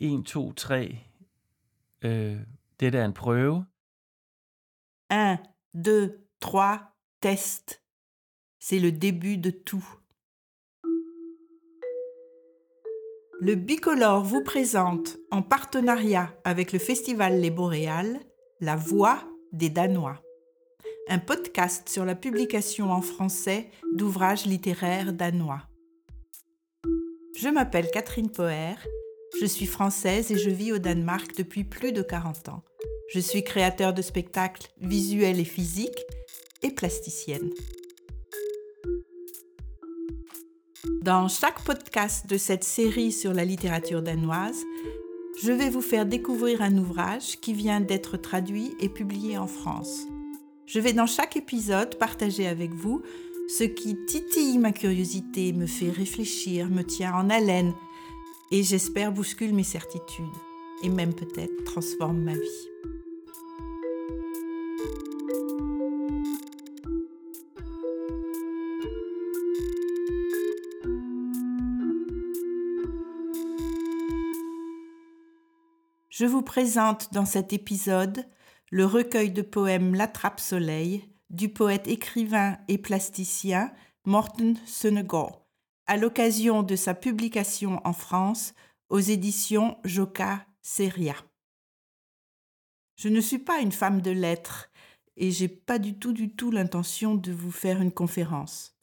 1, 2, 3. Øh, dette er en prøve. 1, 2, 3, test. C'est le début de tout. Le Bicolore vous présente, en partenariat avec le Festival Les Boréales, La Voix des Danois, un podcast sur la publication en français d'ouvrages littéraires danois. Je m'appelle Catherine Poher, je suis française et je vis au Danemark depuis plus de 40 ans. Je suis créateur de spectacles visuels et physiques et plasticienne. Dans chaque podcast de cette série sur la littérature danoise, je vais vous faire découvrir un ouvrage qui vient d'être traduit et publié en France. Je vais dans chaque épisode partager avec vous ce qui titille ma curiosité, me fait réfléchir, me tient en haleine et j'espère bouscule mes certitudes et même peut-être transforme ma vie. Je vous présente dans cet épisode le recueil de poèmes La Trappe-Soleil du poète écrivain et plasticien Morten Sønnegaard, à l'occasion de sa publication en France aux éditions Joka Seria. Je ne suis pas une femme de lettres et j'ai pas du tout du tout l'intention de vous faire une conférence.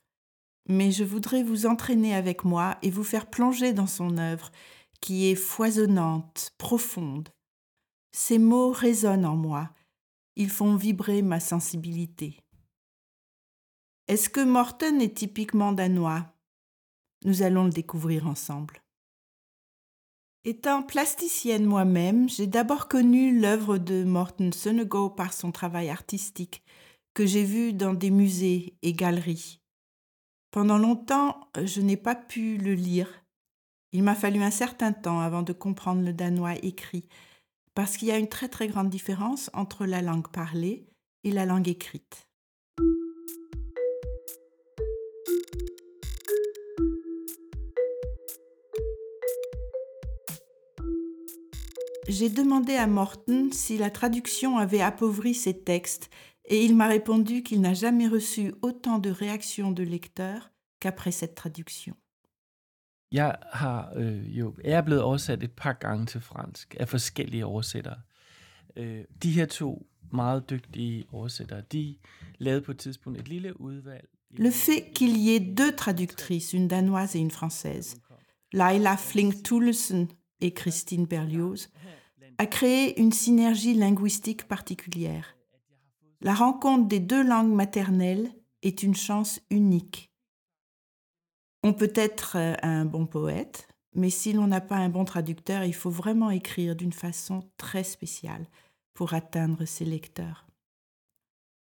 Mais je voudrais vous entraîner avec moi et vous faire plonger dans son œuvre qui est foisonnante, profonde. Ces mots résonnent en moi, ils font vibrer ma sensibilité. Est-ce que Morten est typiquement danois? Nous allons le découvrir ensemble. Étant plasticienne moi-même, j'ai d'abord connu l'œuvre de Morten Sønnegaard par son travail artistique, que j'ai vu dans des musées et galeries. Pendant longtemps, je n'ai pas pu le lire il m'a fallu un certain temps avant de comprendre le danois écrit, parce qu'il y a une très très grande différence entre la langue parlée et la langue écrite. J'ai demandé à Morten si la traduction avait appauvri ses textes et il m'a répondu qu'il n'a jamais reçu autant de réactions de lecteurs qu'après cette traduction. Jeg har øh, jo, jeg er blevet oversat et par gange til fransk af forskellige oversættere. Øh, de her to meget dygtige oversættere, de lavede på et tidspunkt et lille udvalg. Le fait qu'il y ait deux traductrices, une danoise et une française, Laila Flink Toulesen et Christine Berlioz, a créé une synergie linguistique particulière. La rencontre des deux langues maternelles est une chance unique. On peut être euh, un bon poète, mais si l'on n'a pas un bon traducteur, il faut vraiment écrire d'une façon très spéciale pour atteindre ses lecteurs.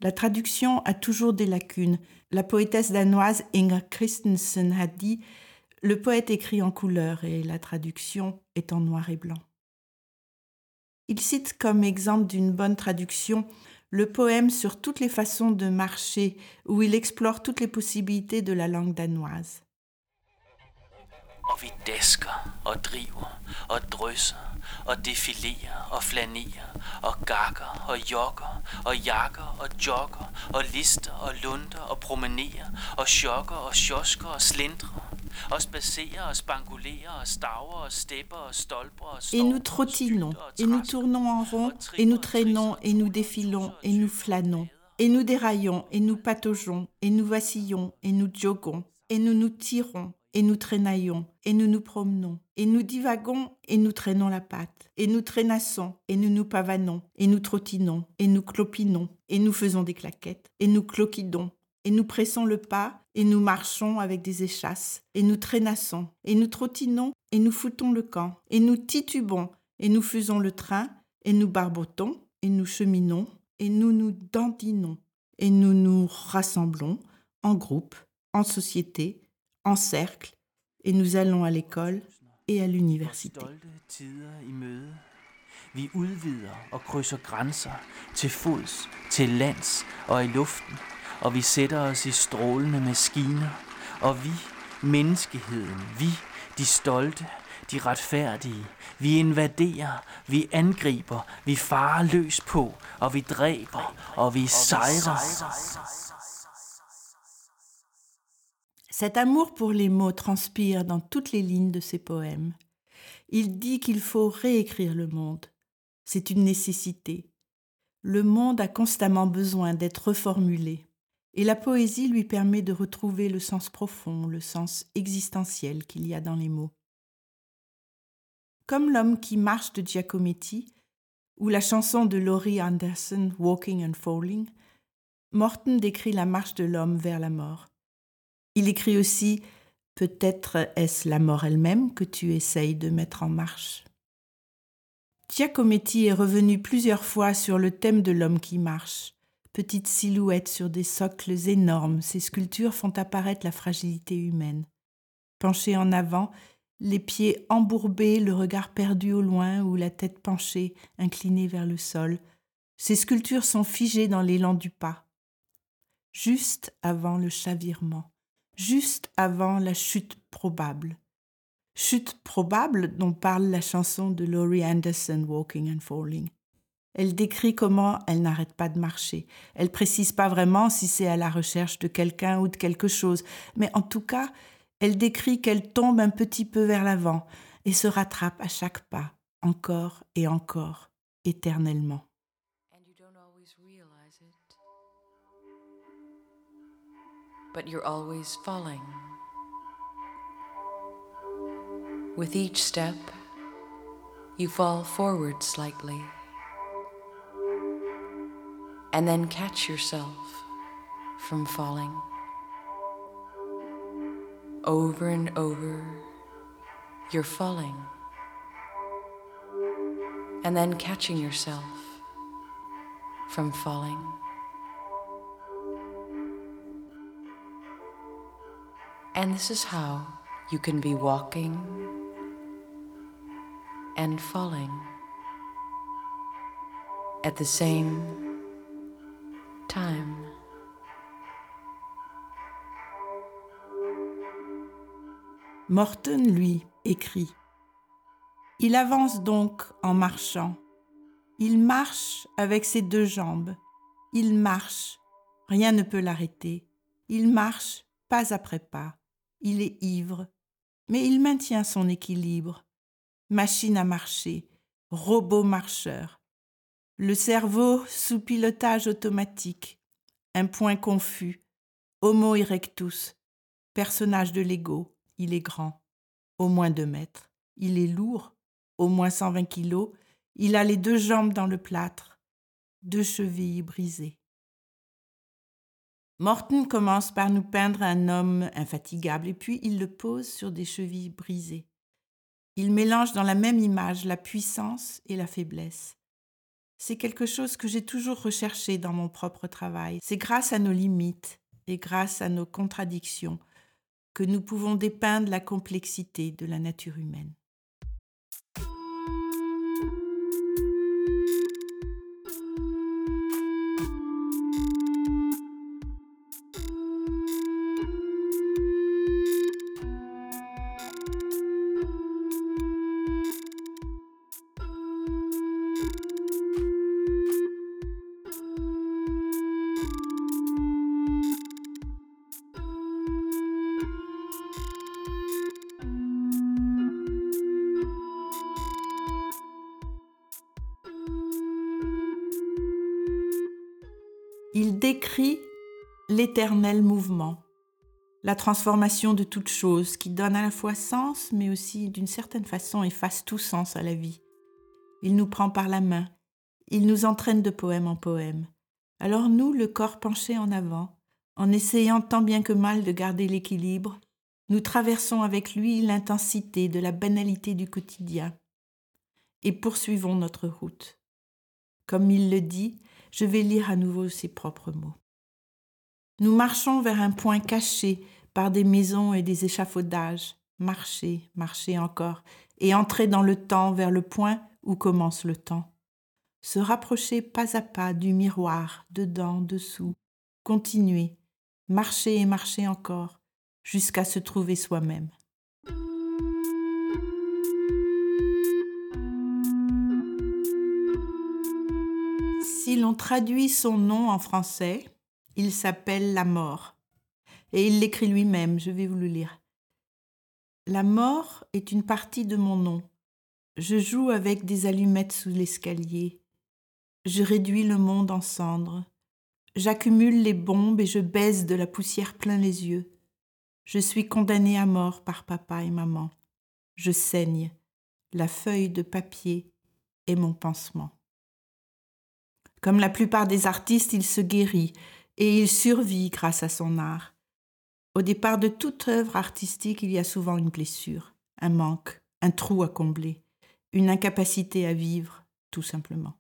La traduction a toujours des lacunes. La poétesse danoise Inger Christensen a dit Le poète écrit en couleur et la traduction est en noir et blanc. Il cite comme exemple d'une bonne traduction le poème sur toutes les façons de marcher, où il explore toutes les possibilités de la langue danoise. Og vi dasker og driver og drysser og defilerer og flanerer og gakker og jogger og jakker og jogger og lister og lunder og promenerer og chokker og sjosker og slindrer og spacerer og spangulerer og staver og stepper og stolper og Et nous trottinons, et nous tournons en rond, et nous traînons, et nous défilons, et nous flânons, et nous déraillons, et nous pataugeons, et nous vacillons, et nous joggons, et nous nous tirons, et nous traînaillons, et nous nous promenons, et nous divagons, et nous traînons la patte, et nous traînassons, et nous nous pavanons, et nous trottinons, et nous clopinons, et nous faisons des claquettes, et nous cloquidons, et nous pressons le pas, et nous marchons avec des échasses, et nous traînassons, et nous trottinons, et nous foutons le camp, et nous titubons, et nous faisons le train, et nous barbotons, et nous cheminons, et nous nous dandinons, et nous nous rassemblons en groupe, en société, en cercle, et nous allons à l'école et à l'université. Vi udvider og krydser grænser til fods, til lands og i luften, og vi sætter os i strålende maskiner, og vi, menneskeheden, vi, de stolte, de retfærdige. Vi invaderer, vi angriber, vi farer løs på, og vi dræber, og vi sejrer. Cet amour pour les mots transpire dans toutes les lignes de ses poèmes. Il dit qu'il faut réécrire le monde. C'est une nécessité. Le monde a constamment besoin d'être reformulé, et la poésie lui permet de retrouver le sens profond, le sens existentiel qu'il y a dans les mots. Comme l'homme qui marche de Giacometti, ou la chanson de Laurie Anderson, Walking and Falling, Morton décrit la marche de l'homme vers la mort. Il écrit aussi Peut-être est-ce la mort elle-même que tu essayes de mettre en marche? Giacometti est revenu plusieurs fois sur le thème de l'homme qui marche. Petite silhouette sur des socles énormes, ces sculptures font apparaître la fragilité humaine. Penché en avant, les pieds embourbés, le regard perdu au loin ou la tête penchée, inclinée vers le sol, ces sculptures sont figées dans l'élan du pas. Juste avant le chavirement, juste avant la chute probable. Chute probable dont parle la chanson de Laurie Anderson, Walking and Falling. Elle décrit comment elle n'arrête pas de marcher. Elle précise pas vraiment si c'est à la recherche de quelqu'un ou de quelque chose, mais en tout cas, elle décrit qu'elle tombe un petit peu vers l'avant et se rattrape à chaque pas, encore et encore, éternellement. But you're always falling. With each step, you fall forward slightly and then catch yourself from falling. Over and over, you're falling and then catching yourself from falling. And this is how you can be walking and falling at the same time. Morton, lui, écrit Il avance donc en marchant. Il marche avec ses deux jambes. Il marche. Rien ne peut l'arrêter. Il marche pas après pas. Il est ivre, mais il maintient son équilibre. Machine à marcher, robot marcheur. Le cerveau sous pilotage automatique. Un point confus. Homo erectus. Personnage de l'ego. Il est grand. Au moins deux mètres. Il est lourd. Au moins 120 kilos. Il a les deux jambes dans le plâtre. Deux chevilles brisées. Morton commence par nous peindre un homme infatigable et puis il le pose sur des chevilles brisées. Il mélange dans la même image la puissance et la faiblesse. C'est quelque chose que j'ai toujours recherché dans mon propre travail. C'est grâce à nos limites et grâce à nos contradictions que nous pouvons dépeindre la complexité de la nature humaine. Décrit l'éternel mouvement, la transformation de toute chose qui donne à la fois sens, mais aussi d'une certaine façon efface tout sens à la vie. Il nous prend par la main, il nous entraîne de poème en poème. Alors nous, le corps penché en avant, en essayant tant bien que mal de garder l'équilibre, nous traversons avec lui l'intensité de la banalité du quotidien et poursuivons notre route. Comme il le dit, je vais lire à nouveau ses propres mots. Nous marchons vers un point caché par des maisons et des échafaudages. Marcher, marcher encore, et entrer dans le temps vers le point où commence le temps. Se rapprocher pas à pas du miroir, dedans, dessous. Continuer, marcher et marcher encore, jusqu'à se trouver soi-même. Traduit son nom en français, il s'appelle La mort. Et il l'écrit lui-même, je vais vous le lire. La mort est une partie de mon nom. Je joue avec des allumettes sous l'escalier. Je réduis le monde en cendres. J'accumule les bombes et je baise de la poussière plein les yeux. Je suis condamné à mort par papa et maman. Je saigne. La feuille de papier est mon pansement. Comme la plupart des artistes, il se guérit et il survit grâce à son art. Au départ de toute œuvre artistique, il y a souvent une blessure, un manque, un trou à combler, une incapacité à vivre, tout simplement.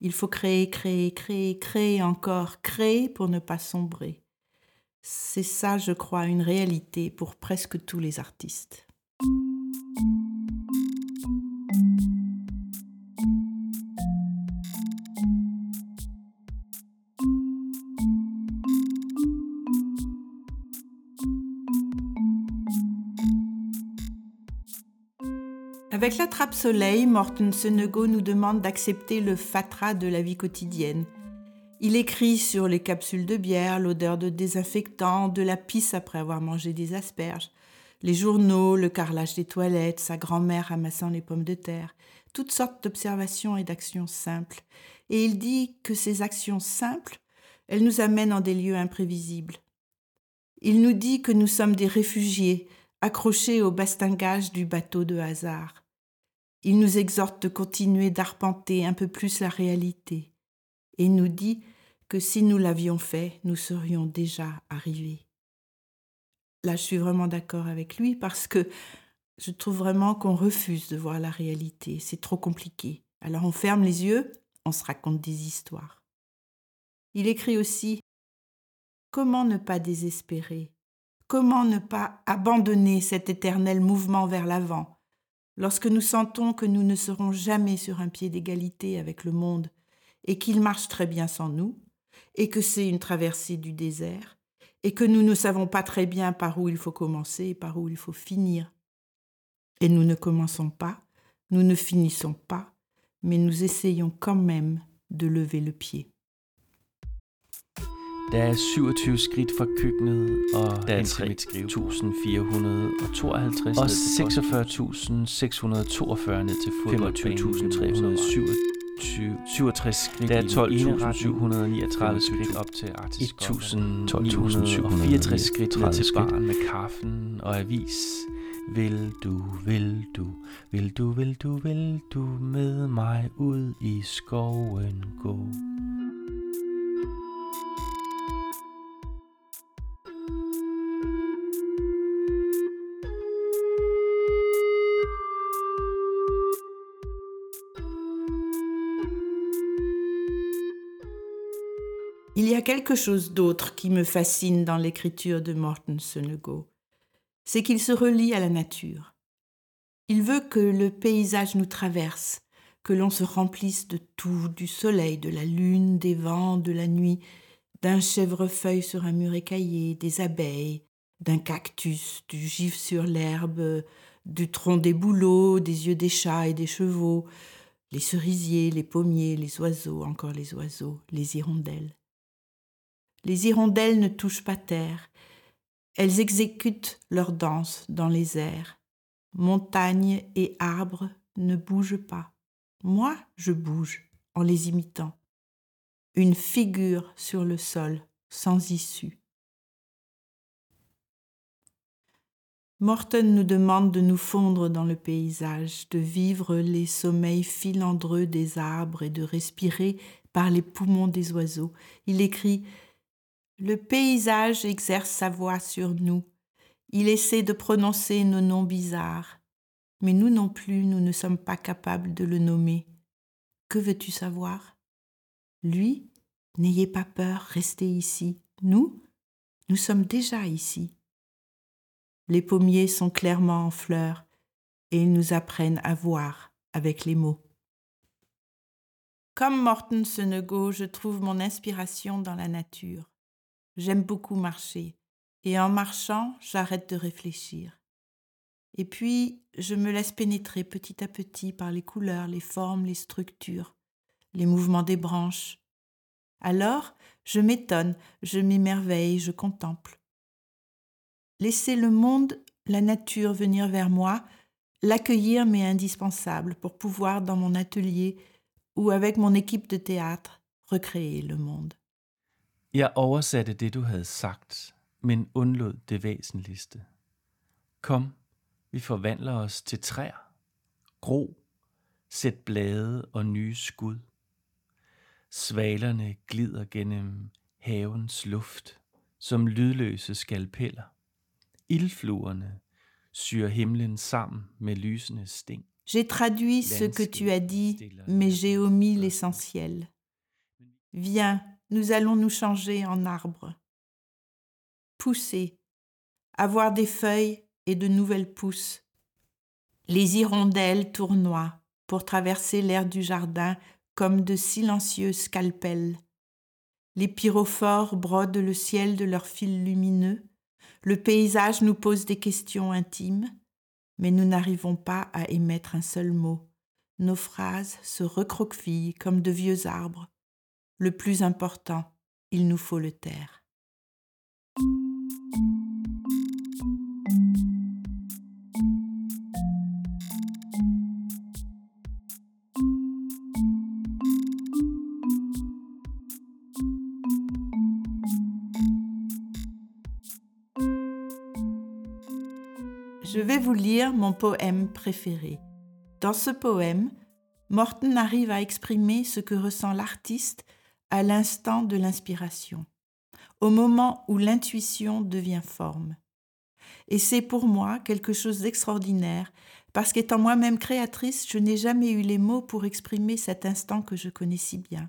Il faut créer, créer, créer, créer encore, créer pour ne pas sombrer. C'est ça, je crois, une réalité pour presque tous les artistes. Avec la trappe soleil, Morten Senego nous demande d'accepter le fatras de la vie quotidienne. Il écrit sur les capsules de bière, l'odeur de désinfectant, de la pisse après avoir mangé des asperges, les journaux, le carrelage des toilettes, sa grand-mère ramassant les pommes de terre, toutes sortes d'observations et d'actions simples. Et il dit que ces actions simples, elles nous amènent en des lieux imprévisibles. Il nous dit que nous sommes des réfugiés, accrochés au bastingage du bateau de hasard. Il nous exhorte de continuer d'arpenter un peu plus la réalité et nous dit que si nous l'avions fait, nous serions déjà arrivés. Là, je suis vraiment d'accord avec lui parce que je trouve vraiment qu'on refuse de voir la réalité. C'est trop compliqué. Alors on ferme les yeux, on se raconte des histoires. Il écrit aussi Comment ne pas désespérer? Comment ne pas abandonner cet éternel mouvement vers l'avant? Lorsque nous sentons que nous ne serons jamais sur un pied d'égalité avec le monde, et qu'il marche très bien sans nous, et que c'est une traversée du désert, et que nous ne savons pas très bien par où il faut commencer et par où il faut finir. Et nous ne commençons pas, nous ne finissons pas, mais nous essayons quand même de lever le pied. Der er 27 skridt fra køkkenet, og der er 3.452 og 46.642 ned til fodboldbanen. 25.367 skridt der er 12.739 skridt op til Artis 1.964 skridt ned til baren med kaffen og avis. Vil du, vil du, vil du, vil du, vil du med mig ud i skoven gå? Quelque chose d'autre qui me fascine dans l'écriture de Morten Senego. C'est qu'il se relie à la nature. Il veut que le paysage nous traverse, que l'on se remplisse de tout, du soleil, de la lune, des vents, de la nuit, d'un chèvrefeuille sur un mur écaillé, des abeilles, d'un cactus, du gif sur l'herbe, du tronc des bouleaux, des yeux des chats et des chevaux, les cerisiers, les pommiers, les oiseaux, encore les oiseaux, les hirondelles. Les hirondelles ne touchent pas terre. Elles exécutent leur danse dans les airs. Montagnes et arbres ne bougent pas. Moi, je bouge en les imitant. Une figure sur le sol, sans issue. Morton nous demande de nous fondre dans le paysage, de vivre les sommeils filandreux des arbres et de respirer par les poumons des oiseaux. Il écrit le paysage exerce sa voix sur nous. Il essaie de prononcer nos noms bizarres. Mais nous non plus, nous ne sommes pas capables de le nommer. Que veux-tu savoir? Lui, n'ayez pas peur, restez ici. Nous, nous sommes déjà ici. Les pommiers sont clairement en fleurs et ils nous apprennent à voir avec les mots. Comme Morten Senego, je trouve mon inspiration dans la nature. J'aime beaucoup marcher, et en marchant, j'arrête de réfléchir. Et puis, je me laisse pénétrer petit à petit par les couleurs, les formes, les structures, les mouvements des branches. Alors, je m'étonne, je m'émerveille, je contemple. Laisser le monde, la nature venir vers moi, l'accueillir m'est indispensable pour pouvoir, dans mon atelier ou avec mon équipe de théâtre, recréer le monde. Jeg oversatte det, du havde sagt, men undlod det væsentligste. Kom, vi forvandler os til træer. Gro, sæt blade og nye skud. Svalerne glider gennem havens luft som lydløse skalpeller. Ildfluerne syr himlen sammen med lysende sting. J'ai traduit ce que tu as dit, mais j'ai omis l'essentiel. Viens, nous allons nous changer en arbres. Pousser, avoir des feuilles et de nouvelles pousses. Les hirondelles tournoient pour traverser l'air du jardin comme de silencieux scalpels. Les pyrophores brodent le ciel de leurs fils lumineux. Le paysage nous pose des questions intimes, mais nous n'arrivons pas à émettre un seul mot. Nos phrases se recroquevillent comme de vieux arbres. Le plus important, il nous faut le taire. Je vais vous lire mon poème préféré. Dans ce poème, Morton arrive à exprimer ce que ressent l'artiste à l'instant de l'inspiration, au moment où l'intuition devient forme. Et c'est pour moi quelque chose d'extraordinaire, parce qu'étant moi-même créatrice, je n'ai jamais eu les mots pour exprimer cet instant que je connais si bien.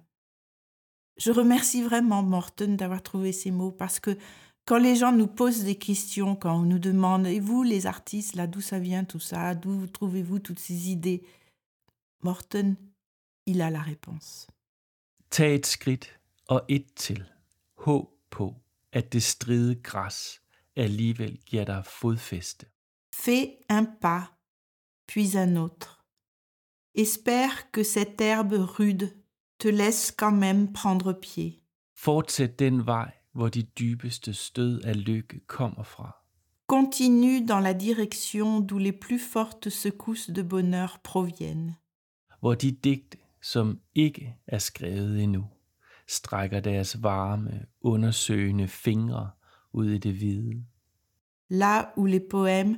Je remercie vraiment Morton d'avoir trouvé ces mots, parce que quand les gens nous posent des questions, quand on nous demande, et vous les artistes, là, d'où ça vient tout ça, d'où trouvez-vous toutes ces idées? Morten, il a la réponse. Tag et skridt og et til. Håb på, at det stride græs alligevel giver dig fodfæste. Fais un pas, puis un autre. Espère que cette herbe rude te laisse quand même prendre pied. Fortsæt den vej, hvor de dybeste stød af lykke kommer fra. Continue dans la direction d'où les plus fortes secousses de bonheur proviennent. Hvor de digte, som ikke er skrevet endnu, strækker deres varme, undersøgende fingre ud i det hvide. Là où les poèmes,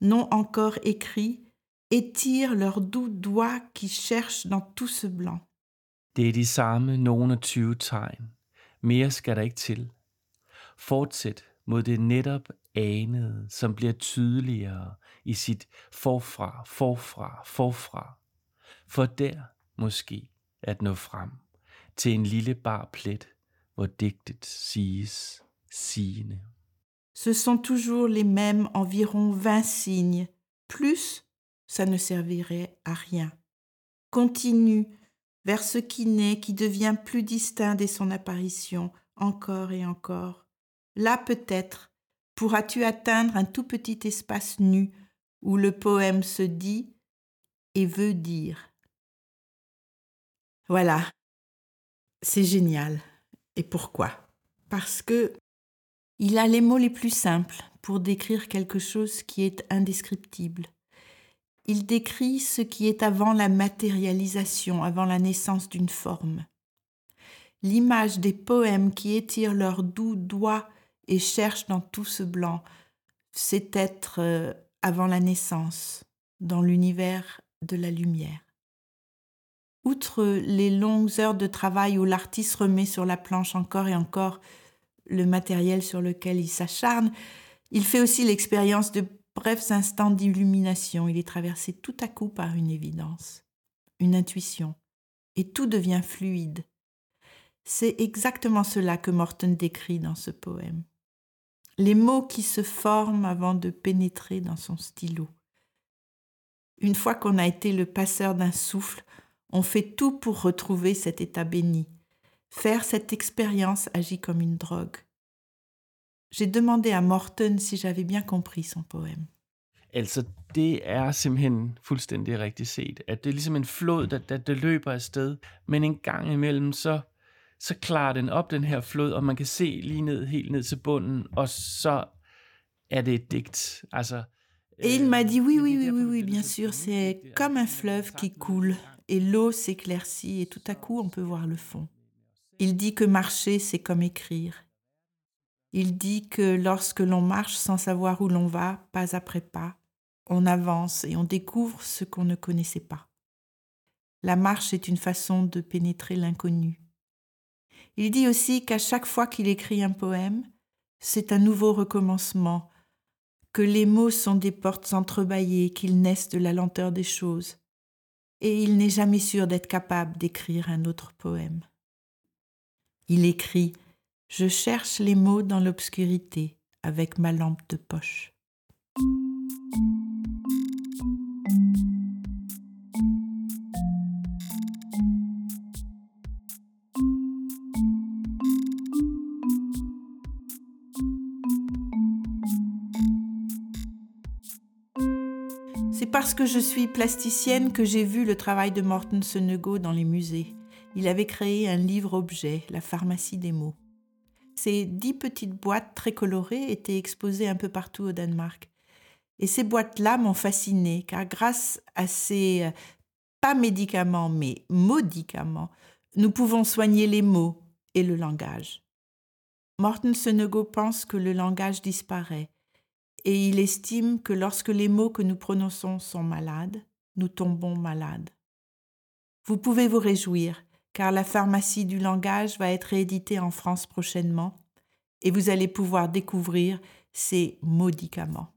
non encore écrits, étirent leurs doux doigts qui cherchent dans tout ce blanc. Det er de samme nogle 20 tegn, Mere skal der ikke til. Fortsæt mod det netop anede, som bliver tydeligere i sit forfra, forfra, forfra. For der Ce sont toujours les mêmes environ 20 signes. Plus, ça ne servirait à rien. Continue vers ce qui naît, qui devient plus distinct dès son apparition, encore et encore. Là peut-être pourras-tu atteindre un tout petit espace nu où le poème se dit et veut dire. Voilà, c'est génial. Et pourquoi? Parce que il a les mots les plus simples pour décrire quelque chose qui est indescriptible il décrit ce qui est avant la matérialisation, avant la naissance d'une forme. L'image des poèmes qui étirent leurs doux doigts et cherchent dans tout ce blanc, c'est être euh, avant la naissance, dans l'univers de la lumière. Outre les longues heures de travail où l'artiste remet sur la planche encore et encore le matériel sur lequel il s'acharne, il fait aussi l'expérience de brefs instants d'illumination, il est traversé tout à coup par une évidence, une intuition, et tout devient fluide. C'est exactement cela que Morton décrit dans ce poème. Les mots qui se forment avant de pénétrer dans son stylo. Une fois qu'on a été le passeur d'un souffle, on fait tout pour retrouver cet état béni. Faire cette expérience agit comme une drogue. J'ai demandé à Morton si j'avais bien compris son poème. Altså, det er simpelthen fuldstændig rigtigt set. At det er ligesom en flod, der, der, der løber afsted, men en gang imellem, så, så klarer den op, den her flod, og man kan se lige ned, helt ned til bunden, og så er det et digt. Altså, Et il m'a dit oui, oui, oui, oui, oui, bien sûr, c'est comme un fleuve qui coule et l'eau s'éclaircit et tout à coup on peut voir le fond. Il dit que marcher, c'est comme écrire. Il dit que lorsque l'on marche sans savoir où l'on va, pas après pas, on avance et on découvre ce qu'on ne connaissait pas. La marche est une façon de pénétrer l'inconnu. Il dit aussi qu'à chaque fois qu'il écrit un poème, c'est un nouveau recommencement, que les mots sont des portes entrebâillées, qu'ils naissent de la lenteur des choses, et il n'est jamais sûr d'être capable d'écrire un autre poème. Il écrit Je cherche les mots dans l'obscurité avec ma lampe de poche. C'est parce que je suis plasticienne que j'ai vu le travail de Morten Senego dans les musées. Il avait créé un livre-objet, La pharmacie des mots. Ces dix petites boîtes très colorées étaient exposées un peu partout au Danemark. Et ces boîtes-là m'ont fascinée, car grâce à ces, euh, pas médicaments, mais maudicaments, nous pouvons soigner les mots et le langage. Morten Senego pense que le langage disparaît, et il estime que lorsque les mots que nous prononçons sont malades, nous tombons malades. Vous pouvez vous réjouir, car la pharmacie du langage va être rééditée en France prochainement, et vous allez pouvoir découvrir ces maudicaments.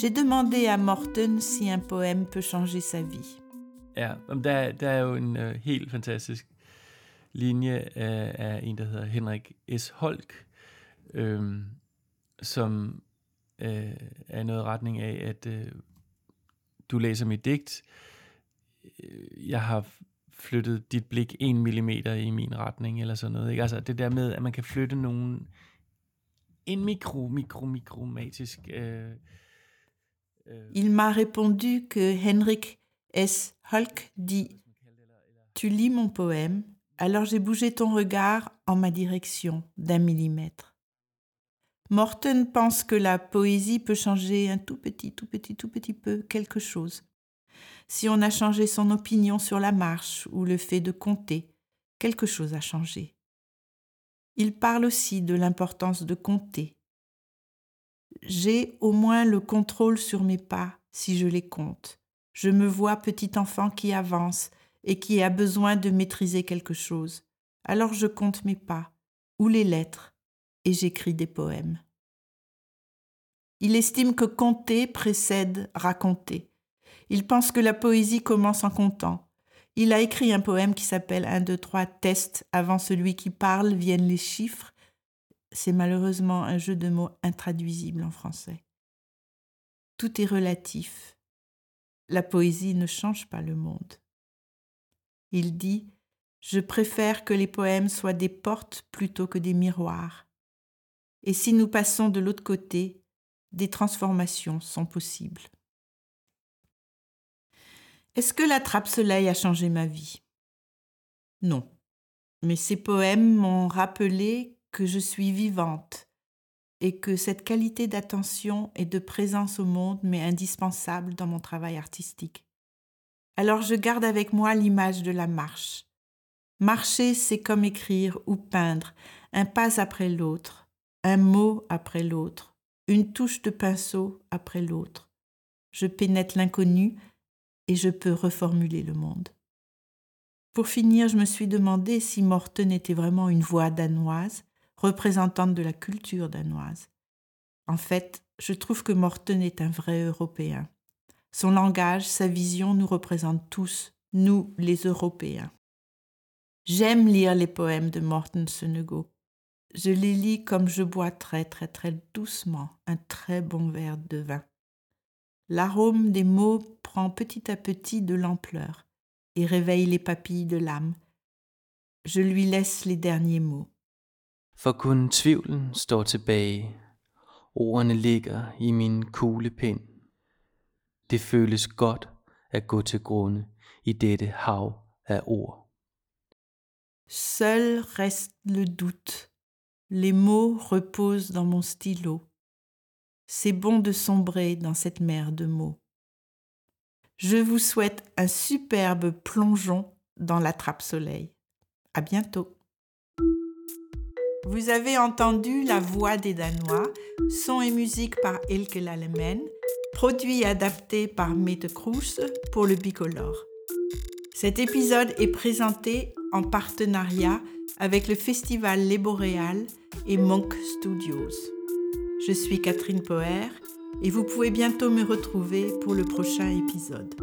J'ai demandé à Morten si un poème peut changer sa vie. Ja, men der, der er jo en øh, helt fantastisk linje af, af en, der hedder Henrik S. Holk, øh, som øh, er noget retning af, at øh, du læser mit digt. Jeg har flyttet dit blik en millimeter i min retning, eller sådan noget. Ikke? Altså det der med, at man kan flytte nogen en mikro, mikro, mikromatisk... Øh, øh, Il m'a répondu que Henrik S. Holk dit Tu lis mon poème, alors j'ai bougé ton regard en ma direction d'un millimètre. Morten pense que la poésie peut changer un tout petit, tout petit, tout petit peu quelque chose. Si on a changé son opinion sur la marche ou le fait de compter, quelque chose a changé. Il parle aussi de l'importance de compter. J'ai au moins le contrôle sur mes pas si je les compte. Je me vois petit enfant qui avance et qui a besoin de maîtriser quelque chose. Alors je compte mes pas ou les lettres et j'écris des poèmes. Il estime que compter précède raconter. Il pense que la poésie commence en comptant. Il a écrit un poème qui s'appelle 1, 2, 3 test. Avant celui qui parle viennent les chiffres. C'est malheureusement un jeu de mots intraduisible en français. Tout est relatif. La poésie ne change pas le monde. Il dit Je préfère que les poèmes soient des portes plutôt que des miroirs. Et si nous passons de l'autre côté, des transformations sont possibles. Est-ce que la trappe-soleil a changé ma vie? Non. Mais ces poèmes m'ont rappelé que je suis vivante et que cette qualité d'attention et de présence au monde m'est indispensable dans mon travail artistique. Alors je garde avec moi l'image de la marche. Marcher, c'est comme écrire ou peindre, un pas après l'autre, un mot après l'autre, une touche de pinceau après l'autre. Je pénètre l'inconnu et je peux reformuler le monde. Pour finir, je me suis demandé si Morten était vraiment une voix danoise, représentante de la culture danoise. En fait, je trouve que Morten est un vrai Européen. Son langage, sa vision nous représentent tous, nous les Européens. J'aime lire les poèmes de Morten Senego. Je les lis comme je bois très très très doucement un très bon verre de vin. L'arôme des mots prend petit à petit de l'ampleur et réveille les papilles de l'âme. Je lui laisse les derniers mots. For kun tvivlen står i min i. Seul reste le doute. Les mots reposent dans mon stylo. C'est bon de sombrer dans cette mer de mots. Je vous souhaite un superbe plongeon dans la trappe soleil. À bientôt. Vous avez entendu La Voix des Danois, son et musique par Elke Lalemen, produit et adapté par Mette Kroes pour le Bicolore. Cet épisode est présenté en partenariat avec le festival Les Boréales et Monk Studios. Je suis Catherine Poher et vous pouvez bientôt me retrouver pour le prochain épisode.